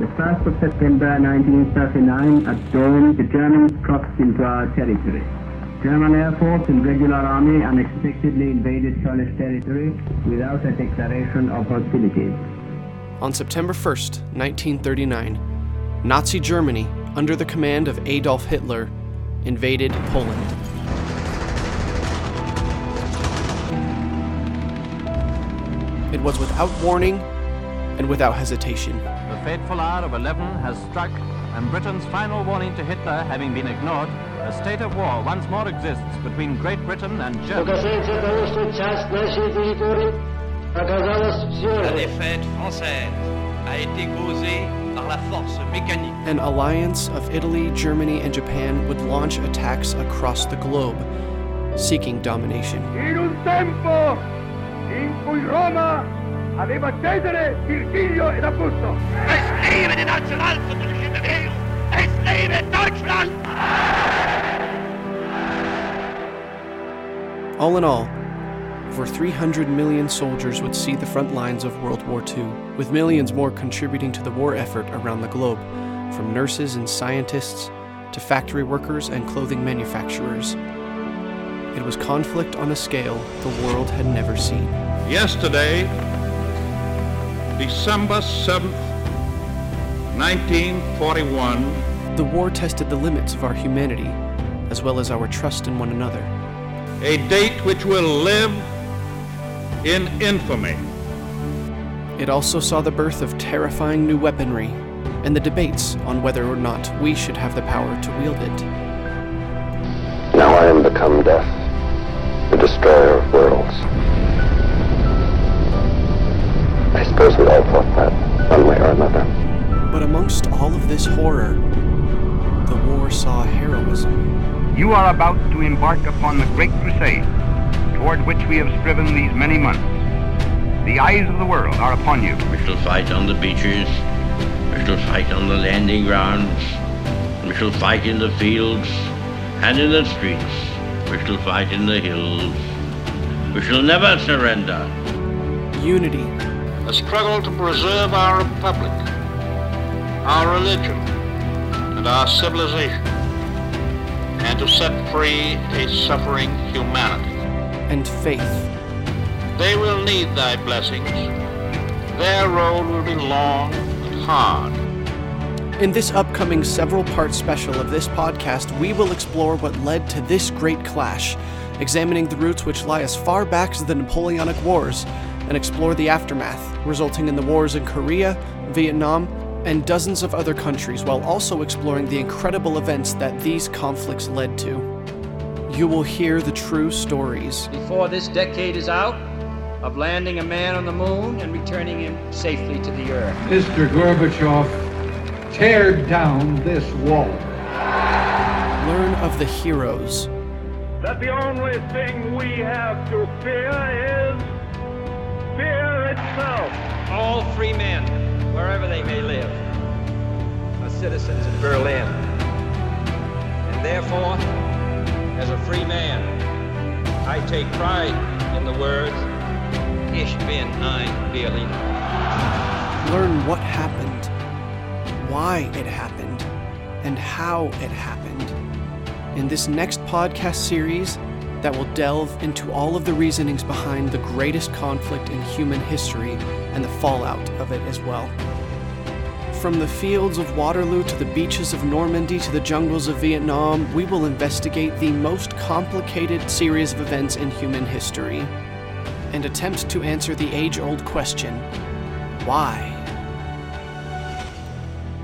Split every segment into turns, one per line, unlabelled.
1st of September 1939, at dawn, the Germans crossed into our territory. German Air Force and regular army unexpectedly invaded Polish territory without a declaration of hostilities.
On September 1st, 1939, Nazi Germany, under the command of Adolf Hitler, invaded Poland. It was without warning and without hesitation.
The fateful hour of 11 has struck, and Britain's final warning to Hitler having been ignored, a state of war once more exists between Great Britain and Germany.
La défaite française a été causée par la force mécanique.
An alliance of Italy, Germany, and Japan would launch attacks across the globe, seeking domination.
In un tempo in cui Roma aveva Cesare, Virgilio ed Augusto.
Es lebe die nationalsozialistische Bewegung! Es lebe Deutschland!
All in all, over 300 million soldiers would see the front lines of World War II, with millions more contributing to the war effort around the globe, from nurses and scientists to factory workers and clothing manufacturers. It was conflict on a scale the world had never seen.
Yesterday, December 7th, 1941,
The war tested the limits of our humanity, as well as our trust in one another.
a date which will live in infamy.
It also saw the birth of terrifying new weaponry and the debates on whether or not we should have the power to wield it.
Now I am become death, the destroyer of worlds. I suppose we all thought that, one way or another.
But amongst all of this horror, the war saw heroism.
You are about to embark upon the great crusade toward which we have striven these many months. The eyes of the world are upon you.
We shall fight on the beaches. We shall fight on the landing grounds. We shall fight in the fields and in the streets. We shall fight in the hills. We shall never surrender.
Unity,
A struggle to preserve our republic, our religion, and our civilization, and to set free a suffering humanity.
and faith.
They will need thy blessings. Their road will be long and hard.
In this upcoming several part special of this podcast, we will explore what led to this great clash, examining the roots which lie as far back as the Napoleonic Wars, and explore the aftermath, resulting in the wars in Korea, Vietnam, and dozens of other countries, while also exploring the incredible events that these conflicts led to. You will hear the true stories,
before this decade is out of landing a man on the moon and returning him safely to the earth.
Mr. Gorbachev, tear down this wall.
learn of the heroes,
That the only thing we have to fear is fear itself.
All free men, wherever they may live, are citizens of Berlin. And therefore, as a free man, I take pride in the words, Ich bin ein Berliner.
learn what happened, why it happened, and how it happened. In this next podcast series, that will delve into all of the reasonings behind the greatest conflict in human history and the fallout of it as well. From the fields of Waterloo to the beaches of Normandy to the jungles of Vietnam, we will investigate the most complicated series of events in human history and attempt to answer the age old question why?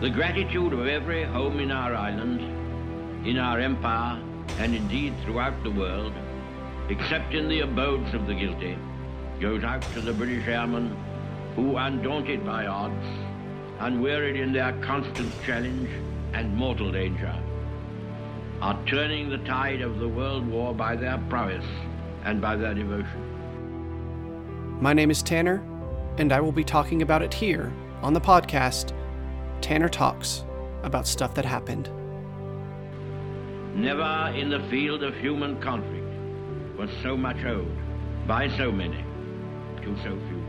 The gratitude of every home in our island, in our empire, and indeed throughout the world, except in the abodes of the guilty, goes out to the British airmen who, undaunted by odds, unwearied in their constant challenge and mortal danger, are turning the tide of the world war by their prowess and by their devotion.
My name is Tanner, and I will be talking about it here on the podcast Tanner Talks about stuff that happened.
Never in the field of human conflict was so much owed by so many to so few.